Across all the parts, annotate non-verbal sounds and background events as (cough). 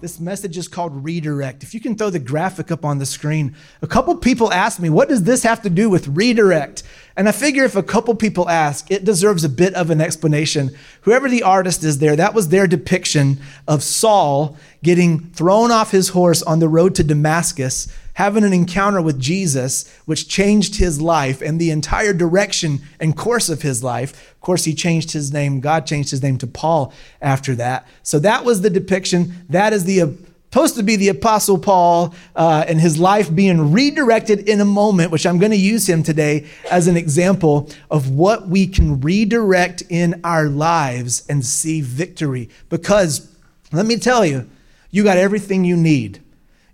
This message is called Redirect. If you can throw the graphic up on the screen, a couple people asked me, What does this have to do with redirect? And I figure if a couple people ask, it deserves a bit of an explanation. Whoever the artist is there, that was their depiction of Saul getting thrown off his horse on the road to Damascus, having an encounter with Jesus, which changed his life and the entire direction and course of his life. Of course, he changed his name. God changed his name to Paul after that. So that was the depiction. That is the supposed to be the apostle paul uh, and his life being redirected in a moment which i'm going to use him today as an example of what we can redirect in our lives and see victory because let me tell you you got everything you need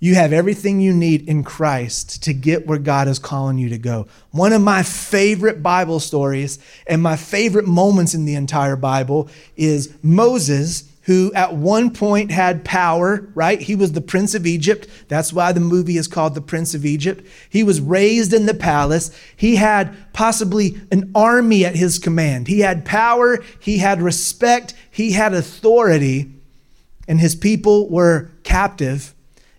you have everything you need in Christ to get where God is calling you to go. One of my favorite Bible stories and my favorite moments in the entire Bible is Moses, who at one point had power, right? He was the Prince of Egypt. That's why the movie is called The Prince of Egypt. He was raised in the palace. He had possibly an army at his command. He had power, he had respect, he had authority, and his people were captive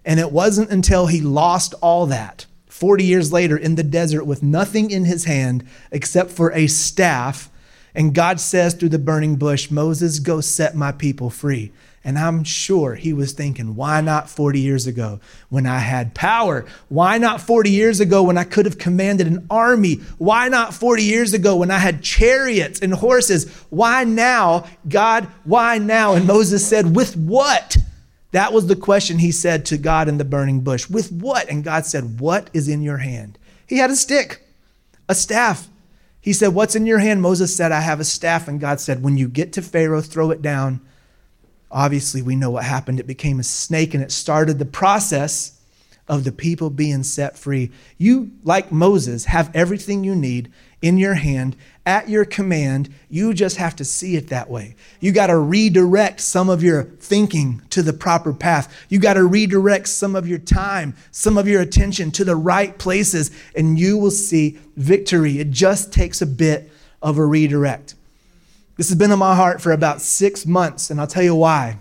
and it wasn't until he lost all that, 40 years later in the desert with nothing in his hand except for a staff, and God says through the burning bush, Moses, go set my people free. And I'm sure he was thinking, why not 40 years ago when I had power? Why not 40 years ago when I could have commanded an army? Why not 40 years ago when I had chariots and horses? Why now, God, why now? And Moses said, with what? That was the question he said to God in the burning bush. With what? And God said, What is in your hand? He had a stick, a staff. He said, What's in your hand? Moses said, I have a staff. And God said, When you get to Pharaoh, throw it down. Obviously, we know what happened. It became a snake and it started the process of the people being set free. You, like Moses, have everything you need in your hand at your command. You just have to see it that way. You got to redirect some of your thinking to the proper path. You got to redirect some of your time, some of your attention to the right places, and you will see victory. It just takes a bit of a redirect. This has been in my heart for about six months, and I'll tell you why.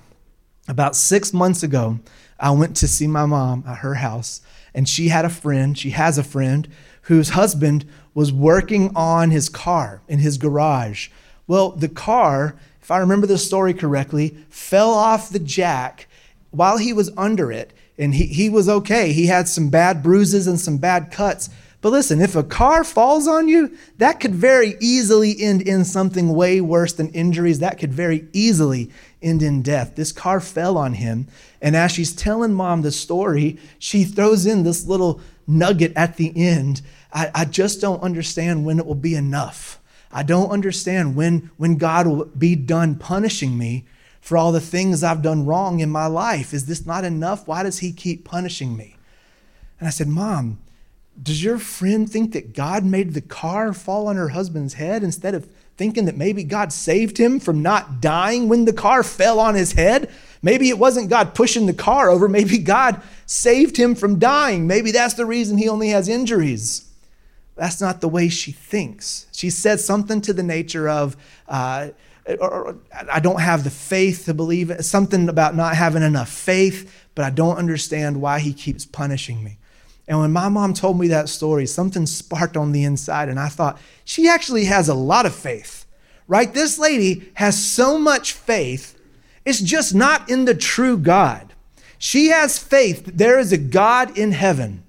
About six months ago, I went to see my mom at her house, and she had a friend, she has a friend whose husband was working on his car in his garage. Well, the car, if I remember the story correctly, fell off the jack while he was under it, and he, he was okay. He had some bad bruises and some bad cuts. But listen, if a car falls on you, that could very easily end in something way worse than injuries. That could very easily end in death. This car fell on him. And as she's telling mom the story, she throws in this little nugget at the end I, I just don't understand when it will be enough. I don't understand when, when God will be done punishing me for all the things I've done wrong in my life. Is this not enough? Why does He keep punishing me? And I said, Mom, does your friend think that God made the car fall on her husband's head instead of thinking that maybe God saved him from not dying when the car fell on his head? Maybe it wasn't God pushing the car over. Maybe God saved him from dying. Maybe that's the reason he only has injuries. That's not the way she thinks. She said something to the nature of, uh, or, I don't have the faith to believe it, something about not having enough faith, but I don't understand why he keeps punishing me. And when my mom told me that story, something sparked on the inside, and I thought, she actually has a lot of faith, right? This lady has so much faith, it's just not in the true God. She has faith that there is a God in heaven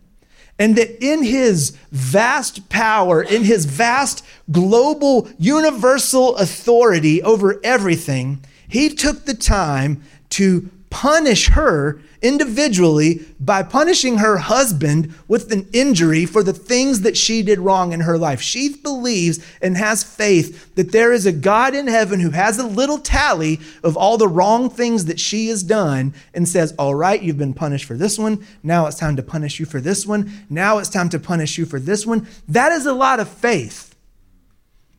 and that in his vast power, in his vast global universal authority over everything, he took the time to punish her individually by punishing her husband with an injury for the things that she did wrong in her life. She believes and has faith that there is a God in heaven who has a little tally of all the wrong things that she has done and says, All right, you've been punished for this one. Now it's time to punish you for this one. Now it's time to punish you for this one. That is a lot of faith.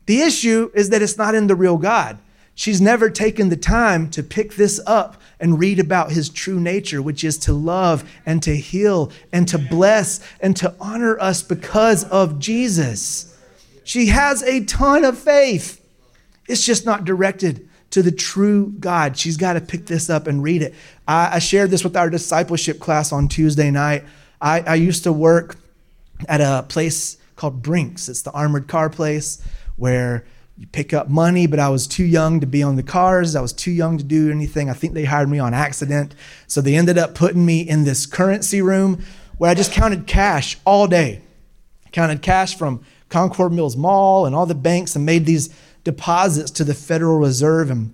The issue is that it's not in the real God. She's never taken the time to pick this up and read about his true nature, which is to love and to heal and to bless and to honor us because of Jesus. She has a ton of faith. It's just not directed to the true God. She's got to pick this up and read it. I, I shared this with our discipleship class on Tuesday night. I, I used to work at a place called Brinks. It's the armored car place where you pick up money, but I was too young to be on the cars. I was too young to do anything. I think they hired me on accident. So they ended up putting me in this currency room where I just counted cash all day. I counted cash from Concord Mills Mall and all the banks and made these deposits to the Federal Reserve. And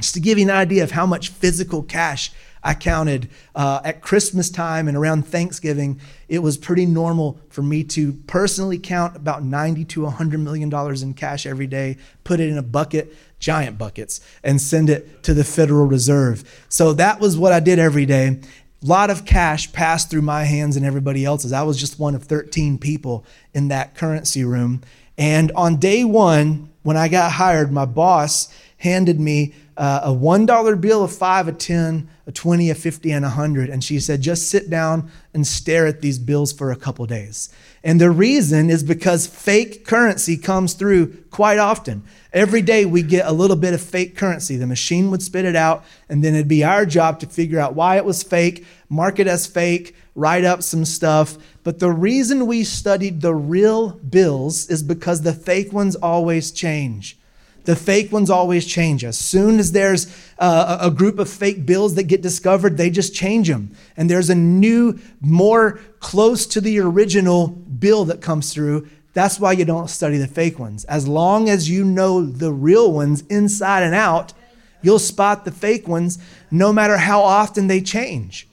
just to give you an idea of how much physical cash I counted uh, at Christmas time and around Thanksgiving, it was pretty normal for me to personally count about 90 to 100 million dollars in cash every day, put it in a bucket, giant buckets, and send it to the Federal Reserve. So that was what I did every day. A lot of cash passed through my hands and everybody else's. I was just one of 13 people in that currency room. And on day one, when I got hired, my boss handed me uh, a $1 bill, a 5, a 10, a 20, a 50, and a 100. And she said, just sit down and stare at these bills for a couple days. And the reason is because fake currency comes through quite often. Every day we get a little bit of fake currency. The machine would spit it out, and then it'd be our job to figure out why it was fake, mark it as fake, write up some stuff. But the reason we studied the real bills is because the fake ones always change. The fake ones always change. As soon as there's uh, a group of fake bills that get discovered, they just change them. And there's a new, more close to the original bill that comes through. That's why you don't study the fake ones. As long as you know the real ones inside and out, you'll spot the fake ones no matter how often they change.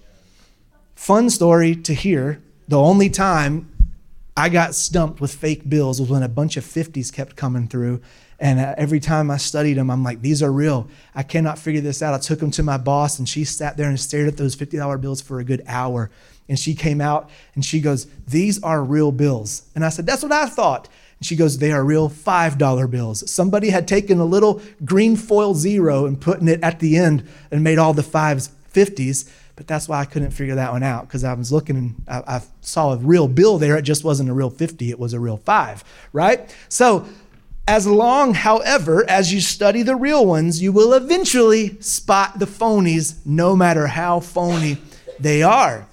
Fun story to hear the only time I got stumped with fake bills was when a bunch of 50s kept coming through and uh, every time I studied them, I'm like, these are real. I cannot figure this out. I took them to my boss, and she sat there and stared at those $50 bills for a good hour. And she came out and she goes, These are real bills. And I said, That's what I thought. And she goes, They are real $5 bills. Somebody had taken a little green foil zero and putting it at the end and made all the fives 50s. But that's why I couldn't figure that one out because I was looking and I, I, saw a real bill there. It just wasn't a real 50, it was a real five, right? So as long, however, as you study the real ones, you will eventually spot the phonies, no matter how phony they are.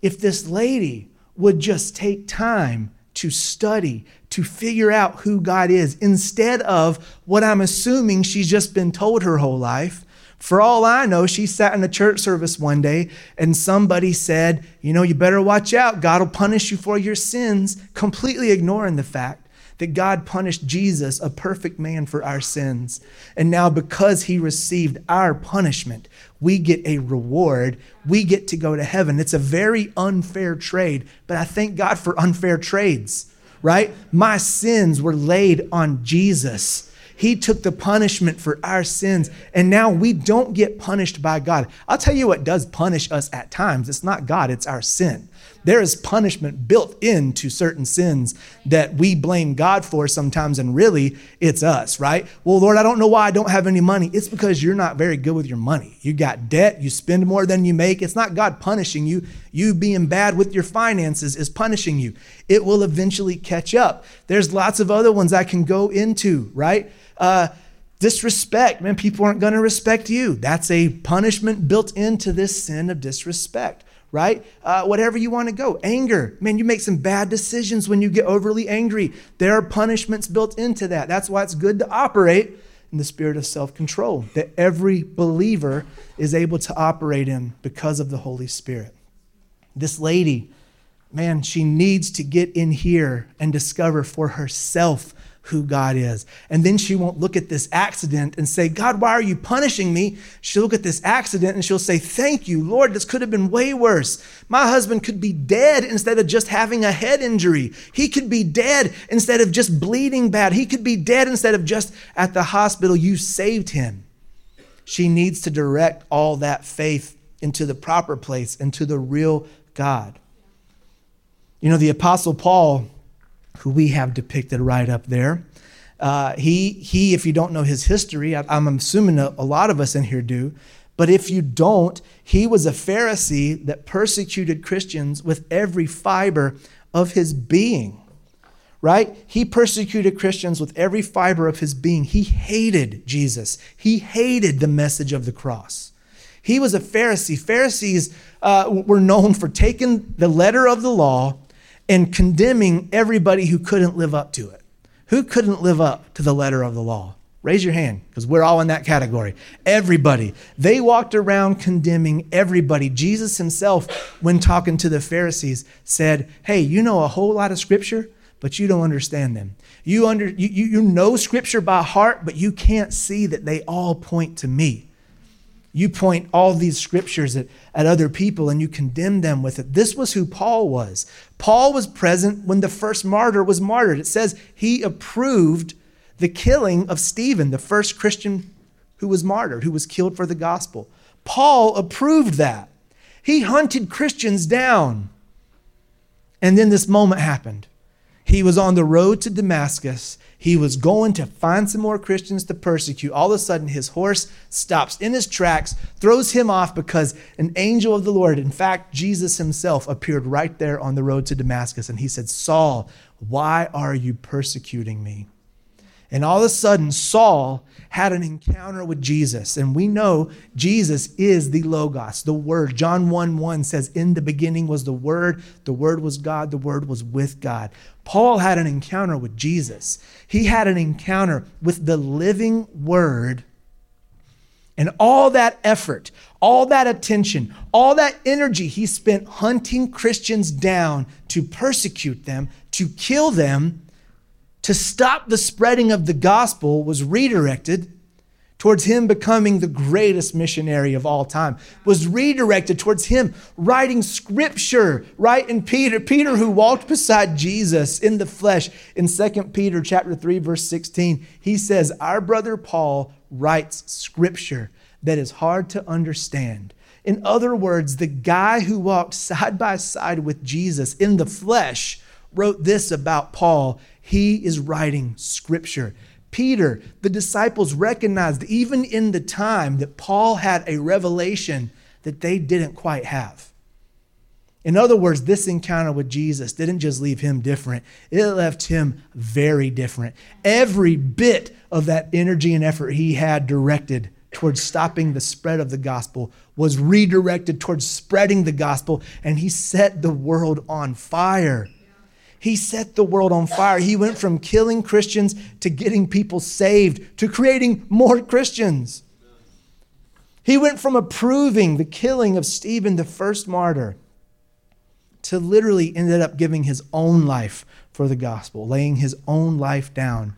If this lady would just take time to study, to figure out who God is, instead of what I'm assuming she's just been told her whole life. For all I know, she sat in a church service one day and somebody said, You know, you better watch out. God will punish you for your sins, completely ignoring the fact that God punished Jesus, a perfect man, for our sins. And now, because he received our punishment, we get a reward. We get to go to heaven. It's a very unfair trade, but I thank God for unfair trades, right? My sins were laid on Jesus. He took the punishment for our sins, and now we don't get punished by God. I'll tell you what does punish us at times. It's not God, it's our sin. There is punishment built into certain sins that we blame God for sometimes, and really it's us, right? Well, Lord, I don't know why I don't have any money. It's because you're not very good with your money. You got debt, you spend more than you make. It's not God punishing you. You being bad with your finances is punishing you. It will eventually catch up. There's lots of other ones I can go into, right? Uh, disrespect, man, people aren't going to respect you. That's a punishment built into this sin of disrespect right? Uh, whatever you want to go. Anger. Man, you make some bad decisions when you get overly angry. There are punishments built into that. That's why it's good to operate in the spirit of self control that every believer is able to operate in because of the Holy Spirit. This lady, man, she needs to get in here and discover for herself who God is. And then she won't look at this accident and say, God, why are you punishing me? She'll look at this accident and she'll say, Thank you, Lord, this could have been way worse. My husband could be dead instead of just having a head injury. He could be dead instead of just bleeding bad. He could be dead instead of just at the hospital. You saved him. She needs to direct all that faith into the proper place, into the real God. You know, the Apostle Paul who we have depicted right up there. Uh, he, he, if you don't know his history, I, am assuming a, a lot of us in here do, but if you don't, he was a Pharisee that persecuted Christians with every fiber of his being, right? He persecuted Christians with every fiber of his being. He hated Jesus, he hated the message of the cross. He was a Pharisee. Pharisees uh, were known for taking the letter of the law and condemning everybody who couldn't live up to it. Who couldn't live up to the letter of the law? Raise your hand because we're all in that category. Everybody. They walked around condemning everybody. Jesus himself, when talking to the Pharisees, said, Hey, you know a whole lot of scripture, but you don't understand them. You, under, you, you know scripture by heart, but you can't see that they all point to me. You point all these scriptures at, at other people and you condemn them with it. This was who Paul was. Paul was present when the first martyr was martyred. It says he approved the killing of Stephen, the first Christian who was martyred, who was killed for the gospel. Paul approved that. He hunted Christians down. And then this moment happened. He was on the road to Damascus. He was going to find some more Christians to persecute. All of a sudden, his horse stops in his tracks, throws him off because an angel of the Lord, in fact, Jesus himself, appeared right there on the road to Damascus. And he said, Saul, why are you persecuting me? And all of a sudden, Saul had an encounter with Jesus. And we know Jesus is the Logos, the Word. John 1 1 says, In the beginning was the Word, the Word was God, the Word was with God. Paul had an encounter with Jesus. He had an encounter with the living Word. And all that effort, all that attention, all that energy he spent hunting Christians down to persecute them, to kill them to stop the spreading of the gospel was redirected towards him becoming the greatest missionary of all time was redirected towards him writing scripture right? In peter peter who walked beside jesus in the flesh in 2 peter chapter 3 verse 16 he says our brother paul writes scripture that is hard to understand. In other words the guy who walked side by side with jesus in the flesh wrote this about paul. He is writing scripture. Peter, the disciples recognized even in the time that Paul had a revelation that they didn't quite have. In other words, this encounter with Jesus didn't just leave him different, it left him very different. Every bit of that energy and effort he had directed towards stopping the spread of the gospel was redirected towards spreading the gospel, and he set the world on fire. He set the world on fire. He went from killing Christians to getting people saved to creating more Christians. He went from approving the killing of Stephen, the first martyr, to literally ended up giving his own life for the gospel, laying his own life down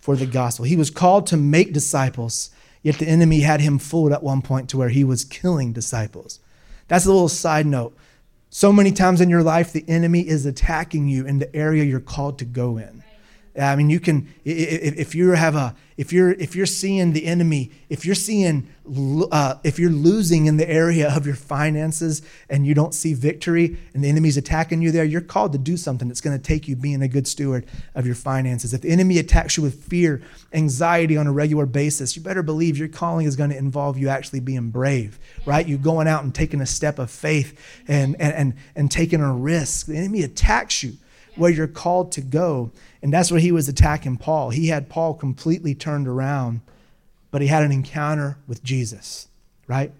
for the gospel. He was called to make disciples, yet the enemy had him fooled at one point to where he was killing disciples. That's a little side note. So many times in your life, the enemy is attacking you in the area you're called to go in. I mean, you can if you have a if you're if you're seeing the enemy, if you're seeing uh, if you're losing in the area of your finances and you don't see victory and the enemy's attacking you there, you're called to do something that's going to take you being a good steward of your finances. If the enemy attacks you with fear, anxiety on a regular basis, you better believe your calling is going to involve you actually being brave, right? You going out and taking a step of faith and and and, and taking a risk. The enemy attacks you where you're called to go. And that's where he was attacking Paul. He had Paul completely turned around, but he had an encounter with Jesus, right?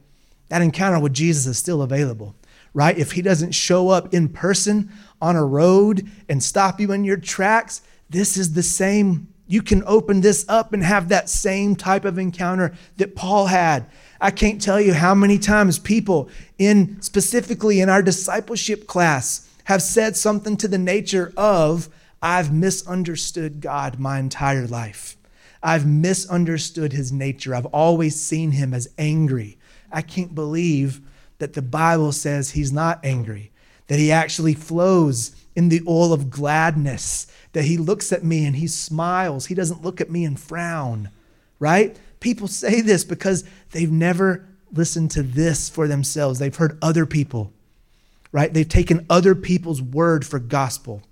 That encounter with Jesus is still available, right? If he doesn't show up in person on a road and stop you in your tracks, this is the same. You can open this up and have that same type of encounter that Paul had. I can't tell you how many times people in specifically in our discipleship class have said something to the nature of, I've misunderstood God my entire life. I've misunderstood his nature. I've always seen him as angry. I can't believe that the Bible says he's not angry, that he actually flows in the oil of gladness, that he looks at me and he smiles. He doesn't look at me and frown, right? People say this because they've never listened to this for themselves. They've heard other people right? They've taken other people's word for gospel.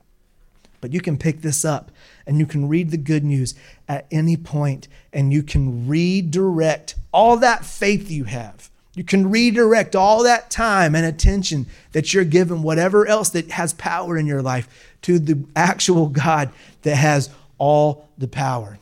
But you can pick this up and you can read the good news at any point and you can redirect all that faith you have, You can redirect all that time and attention that you're given, whatever else that has power in your life, to the actual God that has all the power.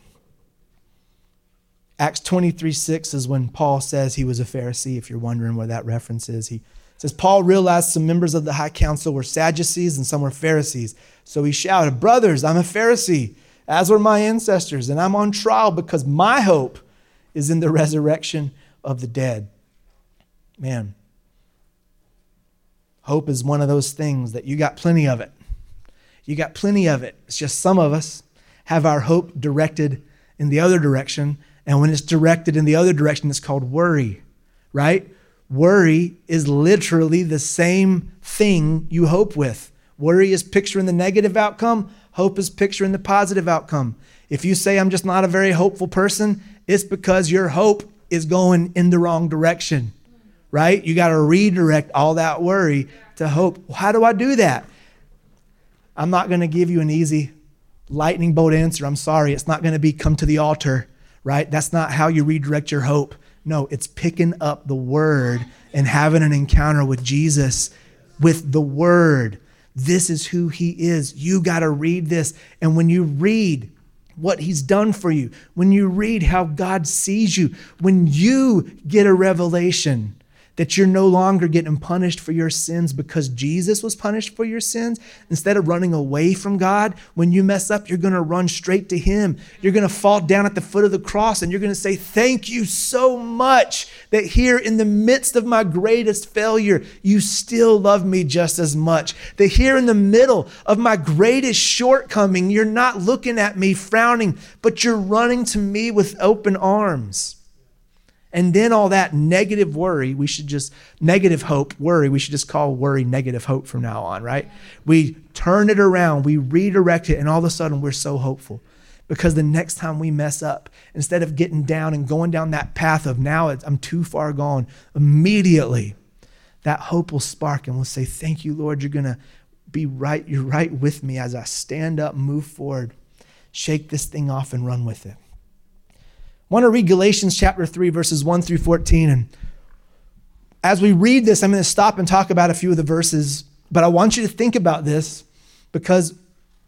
Acts 23 6 is when Paul says he was a Pharisee, if you're wondering where that reference is. He says, Paul realized some members of the high council were Sadducees and some were Pharisees. So he shouted, Brothers, I'm a Pharisee, as were my ancestors, and I'm on trial because my hope is in the (laughs) resurrection of the dead. Man, hope is one of those things that you got plenty of it. You got plenty of it. It's just some of us have our hope directed in the other direction. And when it's directed in the other direction, it's called worry, right? Worry is literally the same thing you hope with. Worry is picturing the negative outcome, hope is picturing the positive outcome. If you say, I'm just not a very hopeful person, it's because your hope is going in the wrong direction, right? You got to redirect all that worry to hope. How do I do that? I'm not going to give you an easy lightning bolt answer. I'm sorry. It's not going to be come to the altar, right? That's not how you redirect your hope. No, it's picking up the word and having an encounter with Jesus with the word. This is who he is. You got to read this. And when you read, what he's done for you, when you read how God sees you, when you get a revelation that you're no longer getting punished for your sins because Jesus was punished for your sins. Instead of running away from God, when you mess up, you're going to run straight to Him. You're going to fall down at the foot of the cross and you're going to say, Thank you so much that here in the midst of my greatest failure, you still love me just as much. That here in the middle of my greatest shortcoming, you're not looking at me frowning, but you're running to me with open arms. And then all that negative worry, we should just, negative hope, worry, we should just call worry negative hope from now on, right? We turn it around, we redirect it, and all of a sudden we're so hopeful. Because the next time we mess up, instead of getting down and going down that path of now I'm too far gone, immediately that hope will spark and we'll say, Thank you, Lord, you're going to be right. You're right with me as I stand up, move forward, shake this thing off, and run with it. Want to read Galatians chapter 3, verses 1 through 14. And as we read this, I'm going to stop and talk about a few of the verses, but I want you to think about this because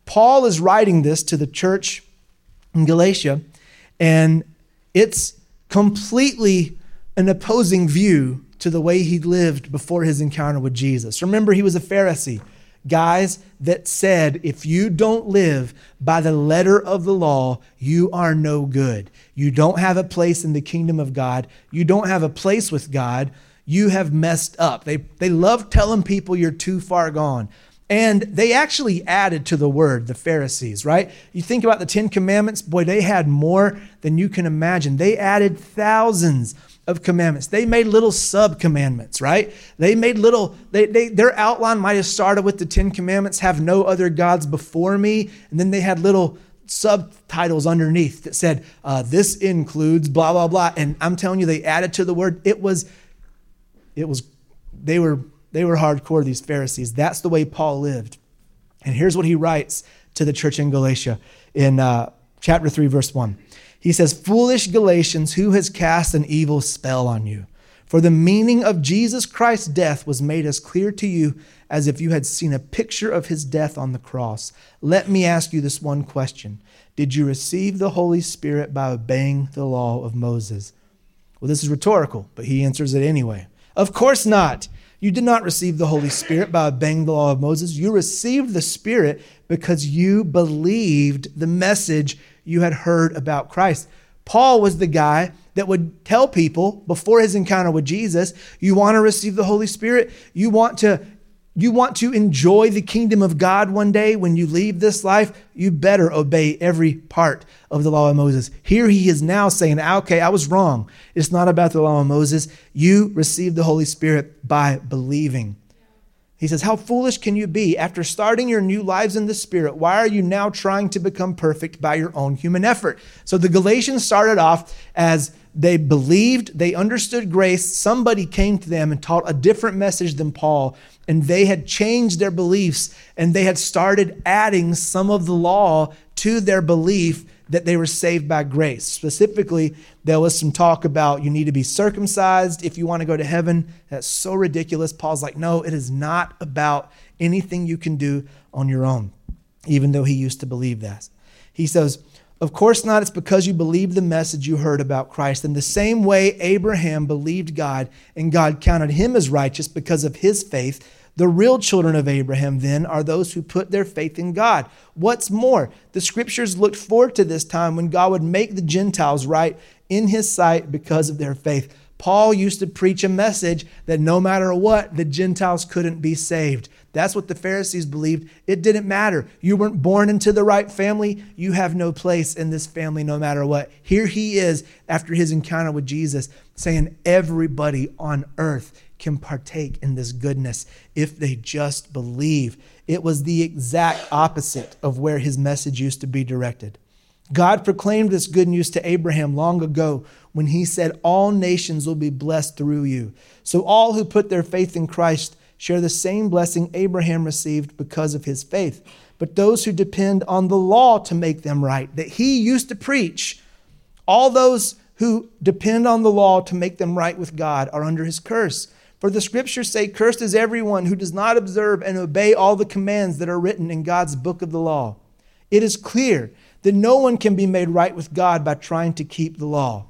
Paul is writing this to the church in Galatia, and it's completely an opposing view to the way he lived before his encounter with Jesus. Remember, he was a Pharisee guys that said, if you don't live by the letter of the law, you are no good. You don't have a place in the kingdom of God. You don't have a place with God. You have messed up. They, they love telling people you're too far gone. And they actually added to the word, the Pharisees, right? You think about the Ten Commandments, boy, they had more than you can imagine. They added thousands of commandments. They made little sub commandments, right? They made little, they, they, their outline might have started with the Ten Commandments have no other gods before me. And then they had little subtitles underneath that said, uh, this includes blah, blah, blah. And I'm telling you, they added to the word. It was, it was, they were, they were hardcore, these Pharisees. That's the way Paul lived. And here's what he writes to the church in Galatia in uh, chapter 3, verse 1. He says, Foolish Galatians, who has cast an evil spell on you? For the meaning of Jesus Christ's death was made as clear to you as if you had seen a picture of his death on the cross. Let me ask you this one question Did you receive the Holy Spirit by obeying the law of Moses? Well, this is rhetorical, but he answers it anyway. Of course not. You did not receive the Holy Spirit by obeying the law of Moses. You received the Spirit because you believed the message you had heard about Christ. Paul was the guy that would tell people before his encounter with Jesus, you want to receive the Holy Spirit, you want to you want to enjoy the kingdom of God one day when you leave this life, you better obey every part of the law of Moses. Here he is now saying, ah, okay, I was wrong. It's not about the law of Moses. You received the Holy Spirit by believing. He says, How foolish can you be? After starting your new lives in the Spirit, why are you now trying to become perfect by your own human effort? So the Galatians started off as they believed, they understood grace. Somebody came to them and taught a different message than Paul, and they had changed their beliefs and they had started adding some of the law to their belief that they were saved by grace. Specifically, there was some talk about you need to be circumcised if you want to go to heaven. That's so ridiculous. Paul's like, no, it is not about anything you can do on your own, even though he used to believe that. He says, of course not. It's because you believe the message you heard about Christ. In the same way, Abraham believed God, and God counted him as righteous because of his faith. The real children of Abraham, then, are those who put their faith in God. What's more, the scriptures looked forward to this time when God would make the Gentiles right in his sight because of their faith. Paul used to preach a message that no matter what, the Gentiles couldn't be saved. That's what the Pharisees believed. It didn't matter. You weren't born into the right family. You have no place in this family no matter what. Here he is after his encounter with Jesus saying everybody on earth can partake in this goodness if they just believe. It was the exact opposite of where his message used to be directed. God proclaimed this good news to Abraham long ago when he said, All nations will be blessed through you. So all who put their faith in Christ share the same blessing Abraham received because of his faith. But those who depend on the law to make them right, that he used to preach, all those who depend on the law to make them right with God are under his curse. For the scriptures say, Cursed is everyone who does not observe and obey all the commands that are written in God's book of the law. It is clear that no one can be made right with God by trying to keep the law.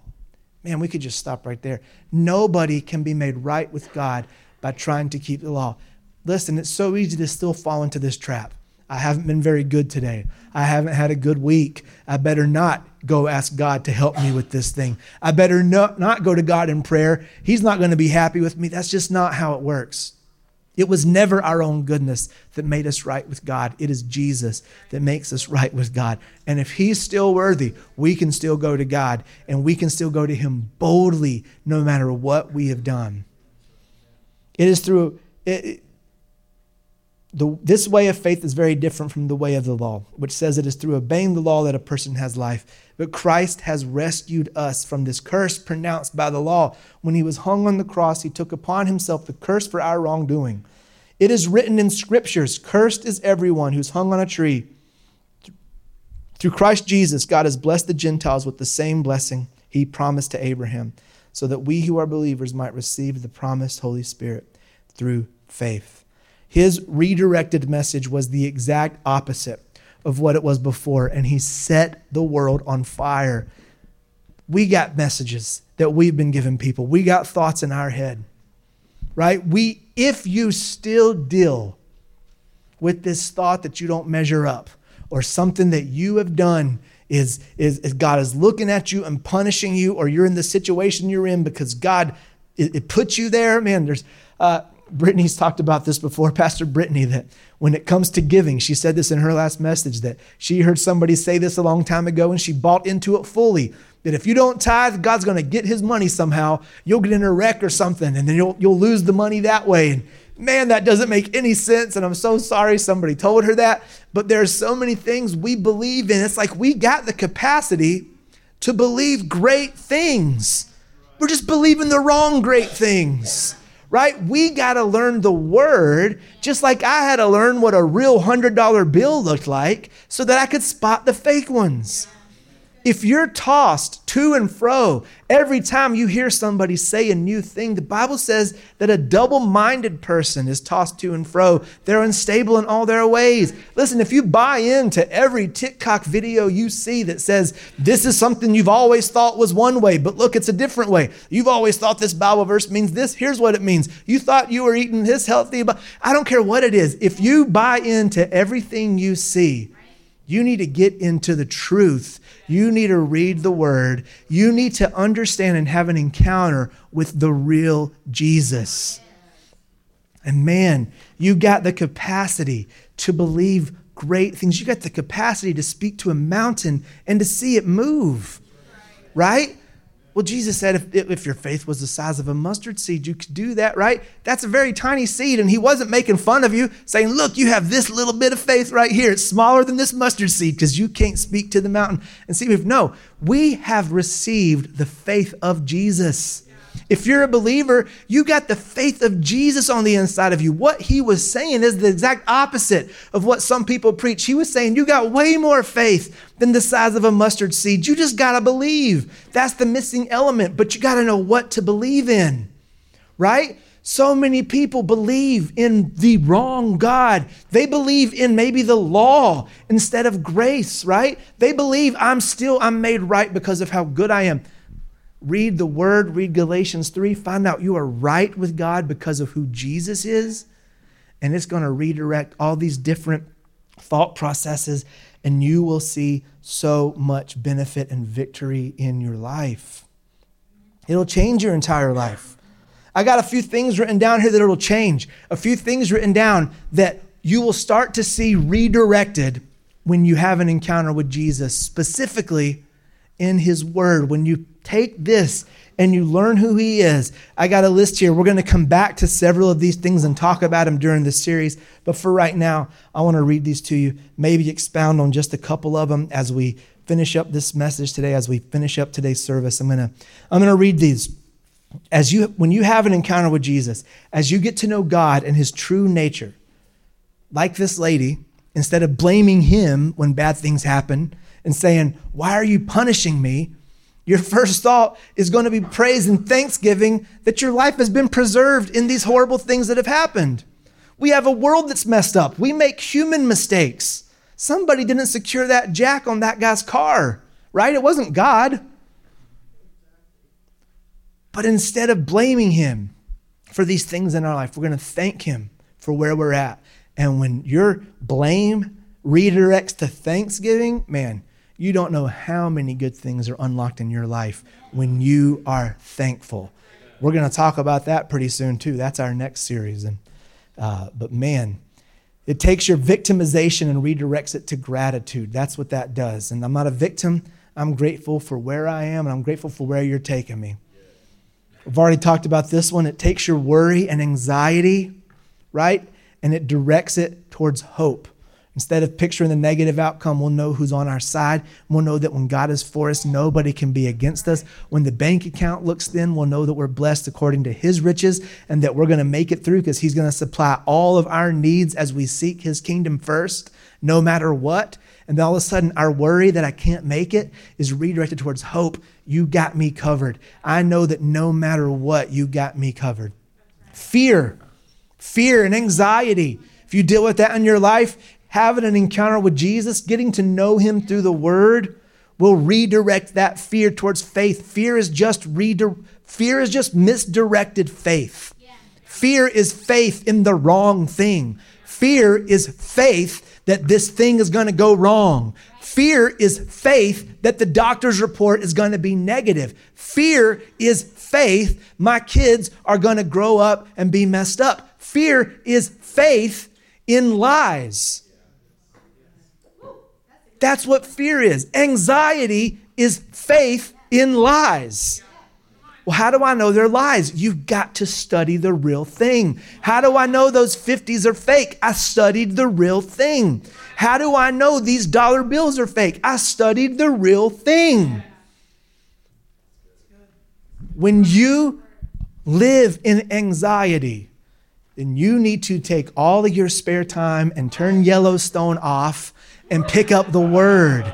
Man, we could just stop right there. Nobody can be made right with God by trying to keep the law. Listen, it's so easy to still fall into this trap. I haven't been very good today. I haven't had a good week. I better not go ask God to help me with this thing. I better not, go to God in prayer. He's not going to be happy with me. That's just not how it works. It was never our own goodness that made us right with God. It is Jesus that makes us right with God. And if He's still worthy, we can still go to God and we can still go to Him boldly no matter what we have done. It is through. It, the, this way of faith is very different from the way of the law, which says it is through obeying the law that a person has life. But Christ has rescued us from this curse pronounced by the law. When he was hung on the cross, he took upon himself the curse for our wrongdoing. It is written in scriptures Cursed is everyone who's hung on a tree. Through Christ Jesus, God has blessed the Gentiles with the same blessing he promised to Abraham, so that we who are believers might receive the promised Holy Spirit through faith. His redirected message was the exact opposite of what it was before, and he set the world on fire. We got messages that we've been giving people. We got thoughts in our head. Right? We if you still deal with this thought that you don't measure up or something that you have done is, is, is, God is looking at you and punishing you, or you're in the situation you're in because God it, it put you there. Man, there's uh, Brittany's talked about this before, (laughs) Pastor Brittany, that when it comes to giving, she said this in her last message that she heard somebody say this a long time ago and she bought into it fully. That if you don't tithe, God's going to get his money somehow. You'll get in a wreck or something and then you'll, you'll lose the money that way. And man, that doesn't make any sense. And I'm so sorry somebody told her that. But there's so many things we believe in. It's like we got the capacity to believe great things. We're just believing the wrong great things right? We got to learn the word, just like I had to learn what a real $100 bill looked like so that I could spot the fake ones. If you're tossed to and fro every time you hear somebody say a new thing, the Bible says that a double minded person is tossed to and fro. They're unstable in all their ways. Listen, if you buy into every TikTok video you see that says this is something you've always thought was one way, but look, it's a different way. You've always thought this Bible verse means this. Here's what it means. You thought you were eating this healthy, but I don't care what it is. If you buy into everything you see, you need to get into the truth. You need to read the word. You need to understand and have an encounter with the real Jesus. And man, you got the capacity to believe great things. You got the capacity to speak to a mountain and to see it move, right? Well, Jesus said if, if your faith was the size of a mustard seed, you could do that, right? That's a very tiny seed. And he wasn't making fun of you, saying, Look, you have this little bit of faith right here. It's smaller than this mustard seed because you can't speak to the mountain and see if no, we have received the faith of Jesus. If you're a believer, you got the faith of Jesus on the inside of you. What he was saying is the exact opposite of what some people preach. He was saying you got way more faith than the size of a mustard seed. You just got to believe. That's the missing element, but you got to know what to believe in, right? So many people believe in the wrong God. They believe in maybe the law instead of grace, right? They believe I'm still I'm made right because of how good I am. Read the word, read Galatians 3, find out you are right with God because of who Jesus is, and it's going to redirect all these different thought processes and you will see so much benefit and victory in your life. It'll change your entire life. I got a few things written down here that it'll change. A few things written down that you will start to see redirected when you have an encounter with Jesus, specifically in His Word. When you take this and you learn who He is. I got a list here. We're going to come back to several of these things and talk about them during this series. But for right now, I want to read these to you, maybe expound on just a couple of them as we finish up this message today, as we finish up today's service. I'm going to, I'm going to read these as you when you have an encounter with Jesus, as you get to know God and his true nature, like this lady, instead of blaming him when bad things happen and saying, "Why are you punishing me?" Your first thought is going to be praise and thanksgiving that your life has been preserved in these horrible things that have happened. We have a world that's messed up. We make human mistakes. Somebody didn't secure that jack on that guy's car, right? It wasn't God. But instead of blaming Him for these things in our life, we're going to thank Him for where we're at. And when your blame redirects to thanksgiving, man, you don't know how many good things are unlocked in your life when you are thankful. We're going to talk about that pretty soon, too. That's our next series. And, uh, but man, it takes your victimization and redirects it to gratitude. That's what that does. And I'm not a victim. I'm grateful for where I am, and I'm grateful for where you're taking me. We've already talked about this one. It takes your worry and anxiety, right? And it directs it towards hope. Instead of picturing the negative outcome, we'll know who's on our side. We'll know that when God is for us, nobody can be against us. When the bank account looks thin, we'll know that we're blessed according to his riches and that we're going to make it through because he's going to supply all of our needs as we seek his kingdom first, no matter what. And then all of a sudden, our worry that I can't make it is redirected towards hope. You got me covered. I know that no matter what, you got me covered. Fear, fear and anxiety. If you deal with that in your life, having an encounter with Jesus, getting to know him through the word, will redirect that fear towards faith. Fear is just redir- fear is just misdirected faith. Fear is faith in the wrong thing. Fear is faith that this thing is going to go wrong. Fear is faith that the doctor's report is going to be negative. Fear is faith my kids are going to grow up and be messed up. Fear is faith in lies. That's what fear is. Anxiety is faith in lies. Well, how do I know they're lies? You've got to study the real thing. How do I know those 50s are fake? I studied the real thing. How do I know these dollar bills are fake? I studied the real thing. When you live in anxiety, then you need to take all of your spare time and turn Yellowstone off and pick up the word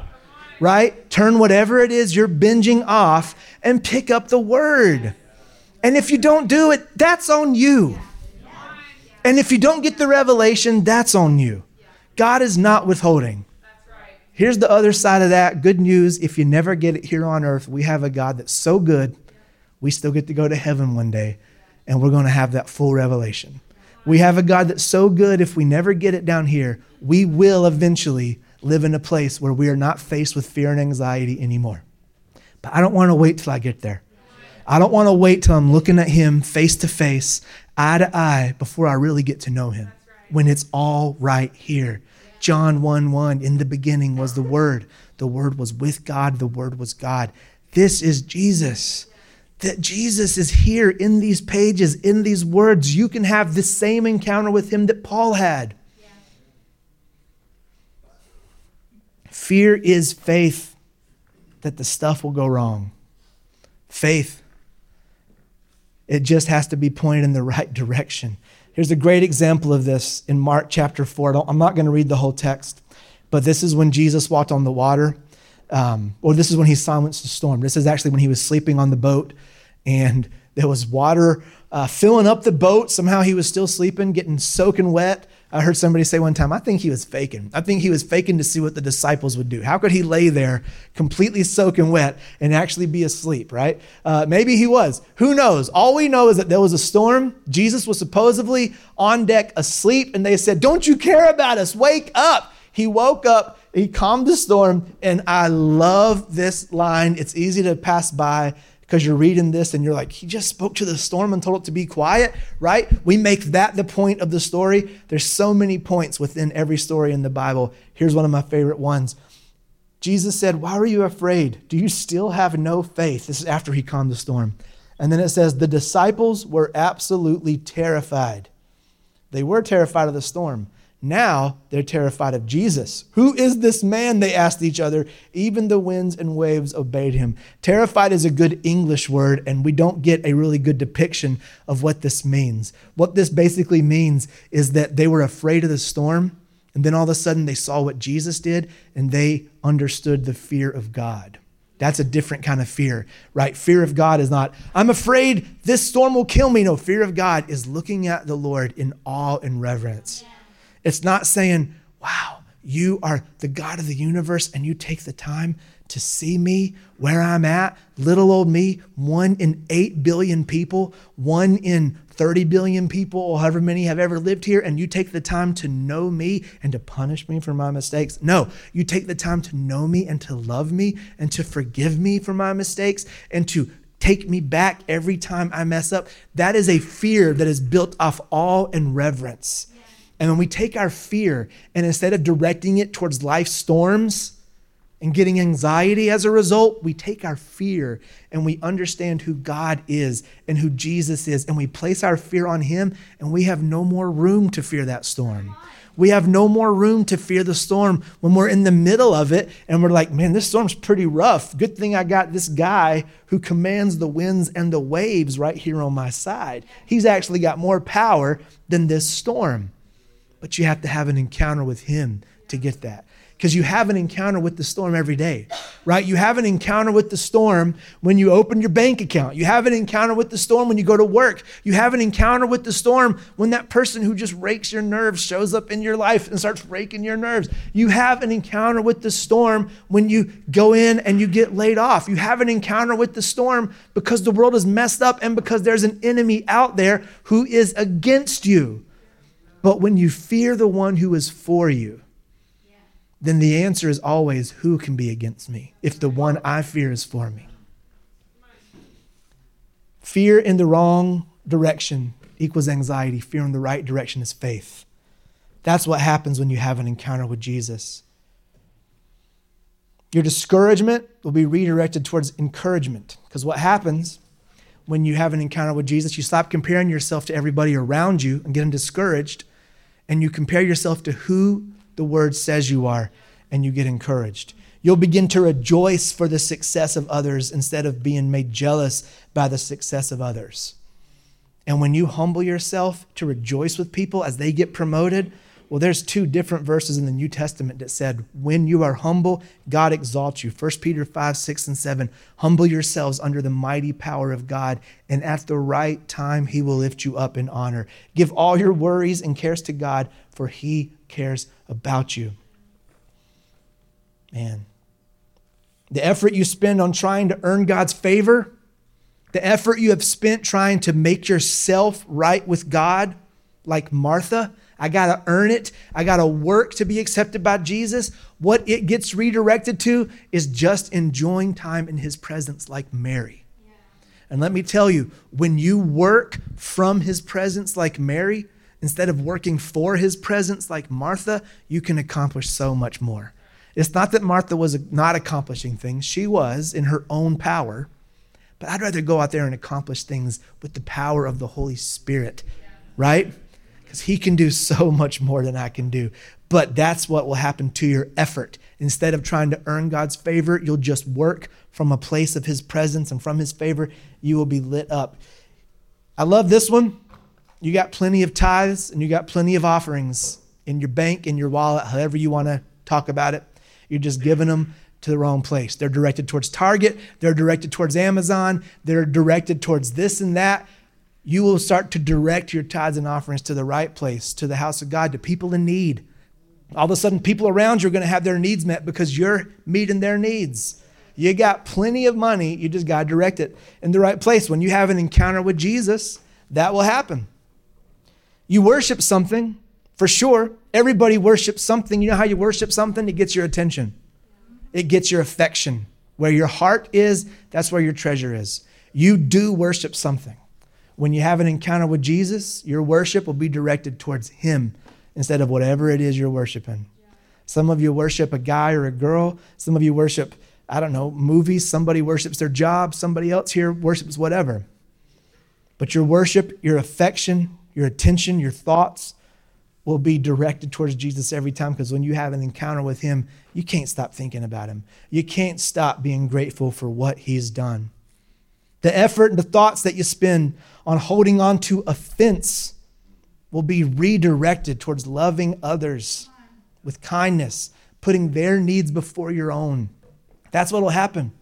right? Turn whatever it is you're binging off and pick up the word. And if you don't do it, that's on you. And if you don't get the revelation, that's on you. God is not withholding. Here's the other side of that. Good news if you never get it here on earth, we have a God that's so good, we still get to go to heaven one day, and we're going to have that full revelation. We have a God that's so good, if we never get it down here, we will eventually live in a place where we are not faced with fear and anxiety anymore. But I don't want to wait till I get there. I don't want to wait till I'm looking at him face to face, eye to eye, before I really get to know him. When it's all right here. John 1 1, in the beginning was the Word. The Word was with God, the Word was God. This is Jesus. That Jesus is here in these pages, in these words. You can have the same encounter with him that Paul had. Fear is faith that the stuff will go wrong. Faith It just has to be pointed in the right direction. Here's a great example of this in Mark chapter 4. I'm not going to read the whole text, but this is when Jesus walked on the water, um, or this is when he silenced the storm. This is actually when he was sleeping on the boat, and there was water uh, filling up the boat. Somehow he was still sleeping, getting soaking wet. I heard somebody say one time, I think he was faking. I think he was faking to see what the disciples would do. How could he lay there completely soaking wet and actually be asleep, right? Uh, maybe he was. Who knows? All we know is that there was a storm. Jesus was supposedly on deck asleep, and they said, Don't you care about us? Wake up. He woke up, he calmed the storm, and I love this line. It's easy to pass by because you're reading this and you're like, he just spoke to the storm and told it to be quiet, right? We make that the point of the story. There's so many points within every story in the Bible. Here's one of my favorite ones. Jesus said, Why are you afraid? Do you still have no faith? This is after he calmed the storm. And then it says, The disciples were absolutely terrified. They were terrified of the storm. Now they're terrified of Jesus. Who is this man? They asked each other. Even the winds and waves obeyed him. Terrified is a good English word, and we don't get a really good depiction of what this means. What this basically means is that they were afraid of the storm, and then all of a sudden they saw what Jesus did, and they understood the fear of God. That's a different kind of fear, right? Fear of God is not, I'm afraid this storm will kill me. No, fear of God is looking at the Lord in awe and reverence. It's not saying, wow, you are the God of the universe and you take the time to see me where I'm at, little old me, one in 8 billion people, one in 30 billion people, or however many have ever lived here, and you take the time to know me and to punish me for my mistakes. No, you take the time to know me and to love me and to forgive me for my mistakes and to take me back every time I mess up. That is a fear that is built off awe and reverence. And when we take our fear and instead of directing it towards life storms and getting anxiety as a result, we take our fear and we understand who God is and who Jesus is, and we place our fear on Him, and we have no more room to fear that storm. We have no more room to fear the storm when we're in the middle of it and we're like, man, this storm's pretty rough. Good thing I got this guy who commands the winds and the waves right here on my side. He's actually got more power than this storm. But you have to have an encounter with Him to get that. Because you have an encounter with the storm every day, right? You have an encounter with the storm when you open your bank account. You have an encounter with the storm when you go to work. You have an encounter with the storm when that person who just rakes your nerves shows up in your life and starts raking your nerves. You have an encounter with the storm when you go in and you get laid off. You have an encounter with the storm because the world is messed up and because there's an enemy out there who is against you. But when you fear the one who is for you, then the answer is always who can be against me if the one I fear is for me? Fear in the wrong direction equals anxiety. Fear in the right direction is faith. That's what happens when you have an encounter with Jesus. Your discouragement will be redirected towards encouragement. Because what happens when you have an encounter with Jesus, you stop comparing yourself to everybody around you and getting discouraged, and you compare yourself to who the word says you are, and you get encouraged. You'll begin to rejoice for the success of others instead of being made jealous by the success of others. And when you humble yourself to rejoice with people as they get promoted, well, there's two different verses in the New Testament that said, when you are humble, God exalts you. 1 Peter 5, 6, and 7. Humble yourselves under the mighty power of God, and at the right time, he will lift you up in honor. Give all your worries and cares to God, for he cares about you. Man, the effort you spend on trying to earn God's favor, the effort you have spent trying to make yourself right with God, like Martha, I got to earn it. I got to work to be accepted by Jesus. What it gets redirected to is just enjoying time in his presence, like Mary. Yeah. And let me tell you, when you work from his presence, like Mary, instead of working for his presence, like Martha, you can accomplish so much more. It's not that Martha was not accomplishing things, she was in her own power. But I'd rather go out there and accomplish things with the power of the Holy Spirit, right? Because He can do so (laughs) much more than I can do. But that's what will happen to your effort. Instead of trying to earn God's favor, you'll just work from a place of His presence and from His favor, you will be lit up. I love this one. You got plenty of tithes and you got plenty of offerings in your bank, in your wallet, however you want to talk about it. You're just giving them to the wrong place. They're directed towards Target, they're directed towards Amazon, they're directed towards this and that. You will start to direct your tithes and offerings to the right place, to the house of God, to people in need. All of a sudden, people around you are going to have their needs met because you're meeting their needs. You got plenty of money, you just got to direct it in the right place. When you have an encounter with Jesus, that will happen. You worship something, for sure. Everybody worships something. You know how you worship something? It gets your attention, it gets your affection. Where your heart is, that's where your treasure is. You do worship something. When you have an encounter with Jesus, your worship will be directed towards Him instead of whatever it is you're worshiping. Some of you worship a guy or a girl. Some of you worship I don't know, movies, somebody worships their job, somebody else here worships whatever. But your worship, your affection, your attention, your thoughts will be directed towards Jesus every time because when you have an encounter with Him, you can't stop thinking about Him. You can't stop being grateful for what He's done. The effort and the thoughts that you spend on holding on to offense will be redirected towards loving others with kindness, putting their needs before your own. That's what will happen.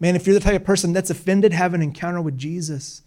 Man, if you're the type of person that's offended, have an encounter with Jesus.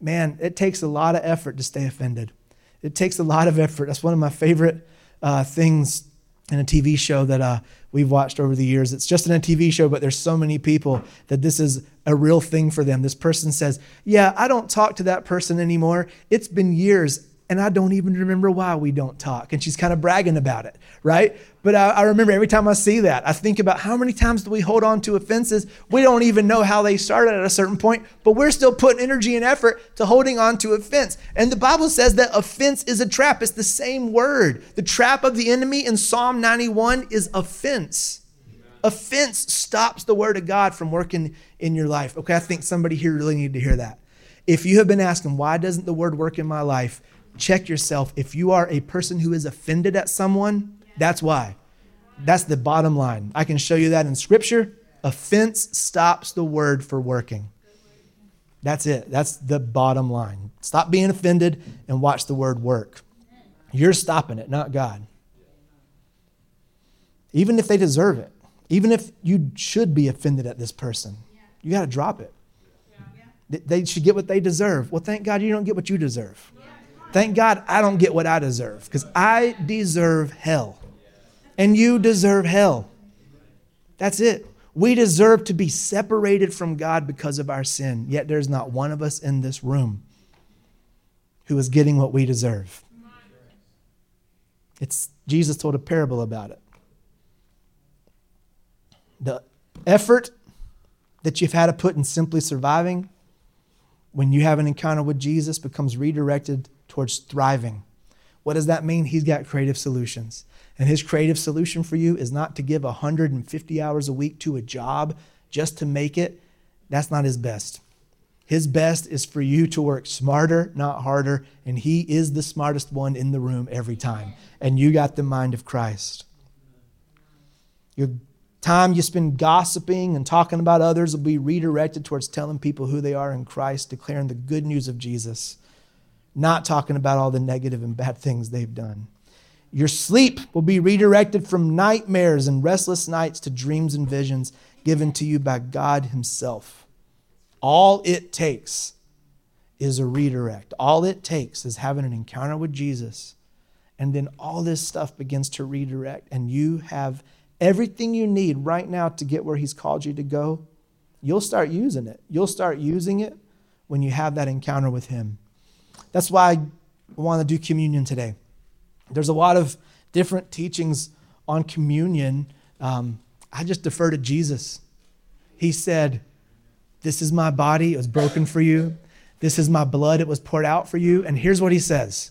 Man, it takes a lot of effort to stay offended. It takes a lot of effort. That's one of my favorite uh, things in a TV show that uh, we've watched over the years. It's just in a TV show, but there's so many people that this is a real thing for them. This person says, Yeah, I don't talk to that person anymore. It's been years and I don't even remember why we don't talk. And she's kind of bragging about it, right? But I, I, remember every time I see that, I think about how many times do we hold on to offenses? We don't even know how they started at a certain point, but we're still putting energy and effort to holding on to offense. And the Bible says that offense is a trap. It's the same word. The trap of the enemy in Psalm 91 is offense. Offense stops the word of God from working in your life. Okay, I think somebody here really needed to hear that. If you have been asking, why doesn't the word work in my life? Check yourself. If you are a person who is offended at someone, that's why. That's the bottom line. I can show you that in scripture. Offense stops the word for working. That's it. That's the bottom line. Stop being offended and watch the word work. You're stopping it, not God. Even if they deserve it, even if you should be offended at this person, you got to drop it. They should get what they deserve. Well, thank God you don't get what you deserve. Thank God I don't get what I deserve because I deserve hell. And you deserve hell. That's it. We deserve to be separated from God because of our sin, yet there's not one of us in this room who is getting what we deserve. It's Jesus told a parable about it. The effort that you've had to put in simply surviving when you have an encounter with Jesus becomes redirected towards thriving. What does that mean? He's got creative solutions. And his creative solution for you is not to give 150 hours a week to a job just to make it. That's not his best. His best is for you to work smarter, not harder. And he is the smartest one in the room every time. And you got the mind of Christ. Your time you spend gossiping and talking about others will be redirected towards telling people who they are in Christ, declaring the good news of Jesus not talking about all the negative and bad things they've done. Your sleep will be redirected from nightmares and restless nights to dreams and visions given to you by God Himself. All it takes is a redirect. All it takes is having an encounter with Jesus. And then all this stuff begins to redirect, and you have everything you need right now to get where He's called you to go. You'll start using it. You'll start using it when you have that encounter with Him. That's why I want to do communion today. There's a lot of different teachings on communion. Um, I just defer to Jesus. He said, This is my body, it was broken for you. This is my blood, it was poured out for you. And here's what he says.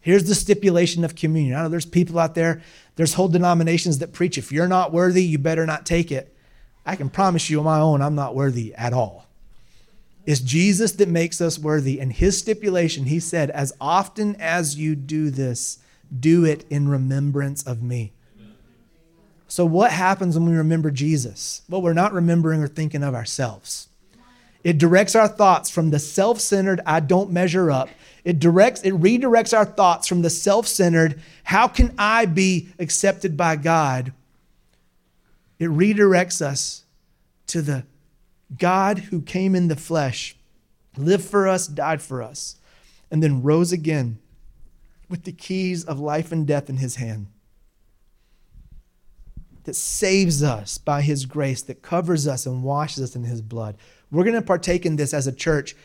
Here's the stipulation of communion. I know there's people out there, there's whole denominations that preach if you're not worthy, you better not take it. I can promise you on my own, I'm not worthy at all. It's Jesus that makes us worthy. And his stipulation, he said, as often as you do this, do it in remembrance of me. So, what happens when we remember Jesus? Well, we're not remembering or thinking of ourselves. It directs our thoughts from the self centered, I don't measure up. It directs, it redirects our thoughts from the self centered, how can I be accepted by God? It redirects us to the God who came in the flesh, lived for us, died for us, and then rose again with the keys of life and death in his hand. That saves us by his grace, that covers us and washes us in his blood. We're going to partake in this as a church,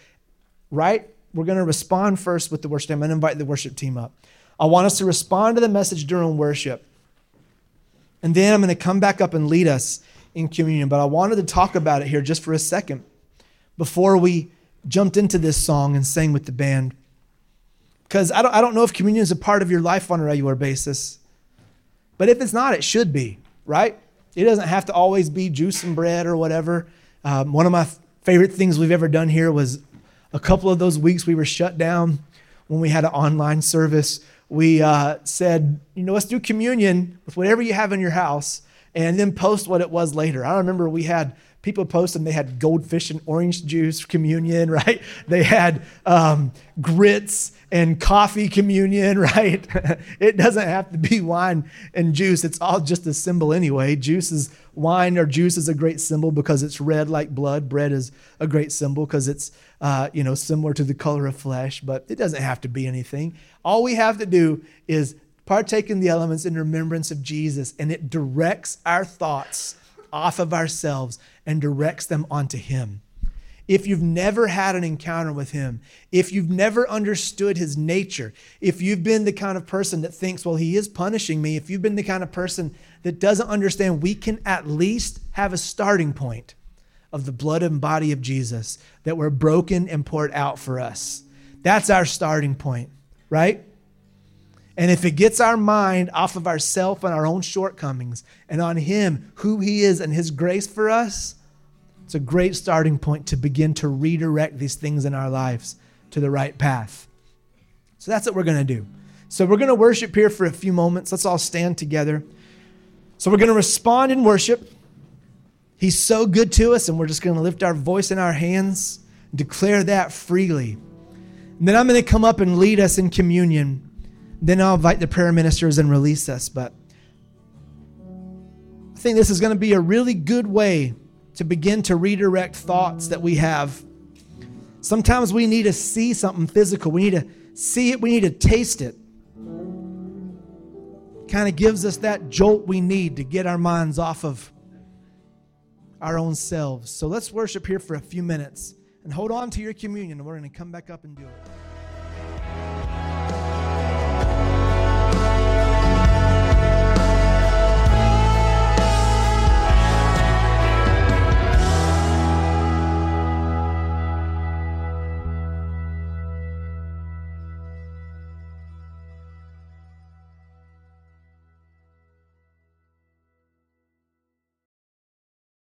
right? We're going to respond first with the worship. I'm going to invite the worship team up. I want us to respond to the message during worship. And then I'm going to come back up and lead us in communion. But I wanted to talk about it here just for a second before we jumped into this song and sang with the band. Because I don't, I don't know if communion is a part of your life on a regular basis. But if it's not, it should be, right? It doesn't have to always be juice and bread or whatever. Um, one of my favorite things we've ever done here was a couple of those weeks we were shut down when we had an online service. We uh, said, you know, let's do communion with whatever you have in your house and then post what it was later. I remember we had people posting they had goldfish and orange juice communion, (laughs) right? They had um, grits and coffee communion, (laughs) right? it doesn't have to be wine and juice. It's all just a symbol anyway. Juice is Wine or juice is a great symbol because it's red like blood. Bread is a great symbol because it's uh, you know similar to the color of flesh, but it doesn't have to be anything. All we have to do is partake in the elements in remembrance of Jesus, and it directs our thoughts off of ourselves and directs them onto Him if you've never had an encounter with him, if you've never understood his nature, if you've been the kind of person that thinks, well, he is punishing me, if you've been the kind of person that doesn't understand, we can at least have a starting point of the blood and body of Jesus that were broken and poured out for us. That's our starting point, right? And if it gets our mind off of ourself and our own shortcomings and on him, who he is and his grace for us, it's a great starting point to begin to redirect these things in our lives to the right path. So that's what we're going to do. So we're going to worship here for a few moments. Let's all stand together. So we're going to respond in worship. He's so good to us, and we're just going to lift our voice in our hands, declare that freely. And then I'm going to come up and lead us in communion. Then I'll invite the prayer ministers and release us. But I think this is going to be a really good way to begin to redirect thoughts that we have. Sometimes we need to see something physical. We need to see it, we need to taste it. Kind of gives us that jolt we need to get our minds off of our own selves. So let's worship here for a few minutes and hold on to your communion, we're going to come back up and do it.